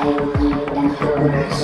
I will be one for the